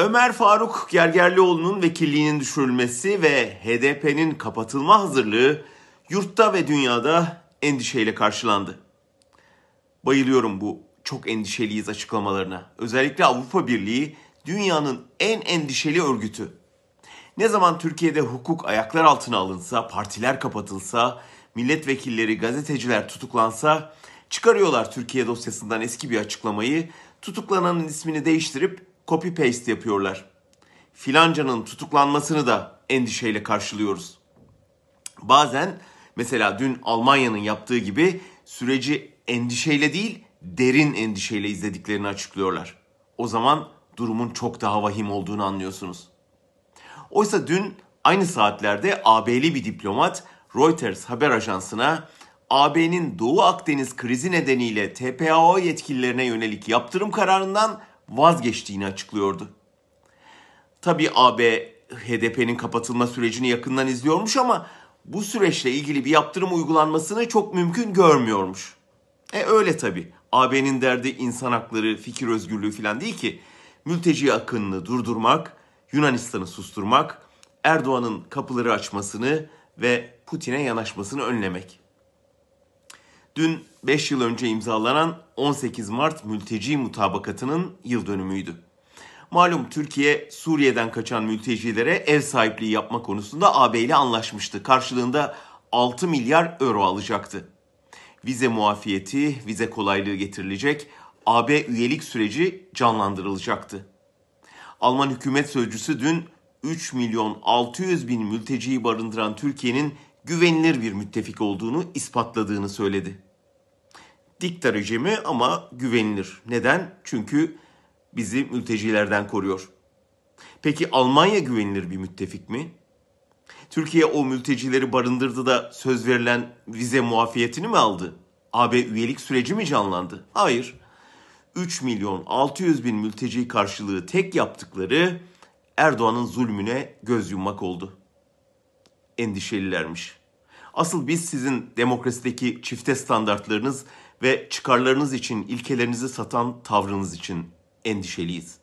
Ömer Faruk Gergerlioğlu'nun vekilliğinin düşürülmesi ve HDP'nin kapatılma hazırlığı yurtta ve dünyada endişeyle karşılandı. Bayılıyorum bu çok endişeliyiz açıklamalarına. Özellikle Avrupa Birliği dünyanın en endişeli örgütü. Ne zaman Türkiye'de hukuk ayaklar altına alınsa, partiler kapatılsa, milletvekilleri, gazeteciler tutuklansa çıkarıyorlar Türkiye dosyasından eski bir açıklamayı, tutuklananın ismini değiştirip copy paste yapıyorlar. Filancanın tutuklanmasını da endişeyle karşılıyoruz. Bazen mesela dün Almanya'nın yaptığı gibi süreci endişeyle değil derin endişeyle izlediklerini açıklıyorlar. O zaman durumun çok daha vahim olduğunu anlıyorsunuz. Oysa dün aynı saatlerde AB'li bir diplomat Reuters haber ajansına AB'nin Doğu Akdeniz krizi nedeniyle TPAO yetkililerine yönelik yaptırım kararından vazgeçtiğini açıklıyordu. Tabi AB HDP'nin kapatılma sürecini yakından izliyormuş ama bu süreçle ilgili bir yaptırım uygulanmasını çok mümkün görmüyormuş. E öyle tabi. AB'nin derdi insan hakları, fikir özgürlüğü falan değil ki. Mülteci akınını durdurmak, Yunanistan'ı susturmak, Erdoğan'ın kapıları açmasını ve Putin'e yanaşmasını önlemek. Dün 5 yıl önce imzalanan 18 Mart mülteci mutabakatının yıl dönümüydü. Malum Türkiye Suriye'den kaçan mültecilere ev sahipliği yapma konusunda AB ile anlaşmıştı. Karşılığında 6 milyar euro alacaktı. Vize muafiyeti, vize kolaylığı getirilecek, AB üyelik süreci canlandırılacaktı. Alman hükümet sözcüsü dün 3 milyon 600 bin mülteciyi barındıran Türkiye'nin güvenilir bir müttefik olduğunu ispatladığını söyledi. Dikta rejimi ama güvenilir. Neden? Çünkü bizi mültecilerden koruyor. Peki Almanya güvenilir bir müttefik mi? Türkiye o mültecileri barındırdı da söz verilen vize muafiyetini mi aldı? AB üyelik süreci mi canlandı? Hayır. 3 milyon 600 bin mülteci karşılığı tek yaptıkları Erdoğan'ın zulmüne göz yummak oldu. Endişelilermiş. Asıl biz sizin demokrasideki çifte standartlarınız ve çıkarlarınız için ilkelerinizi satan tavrınız için endişeliyiz.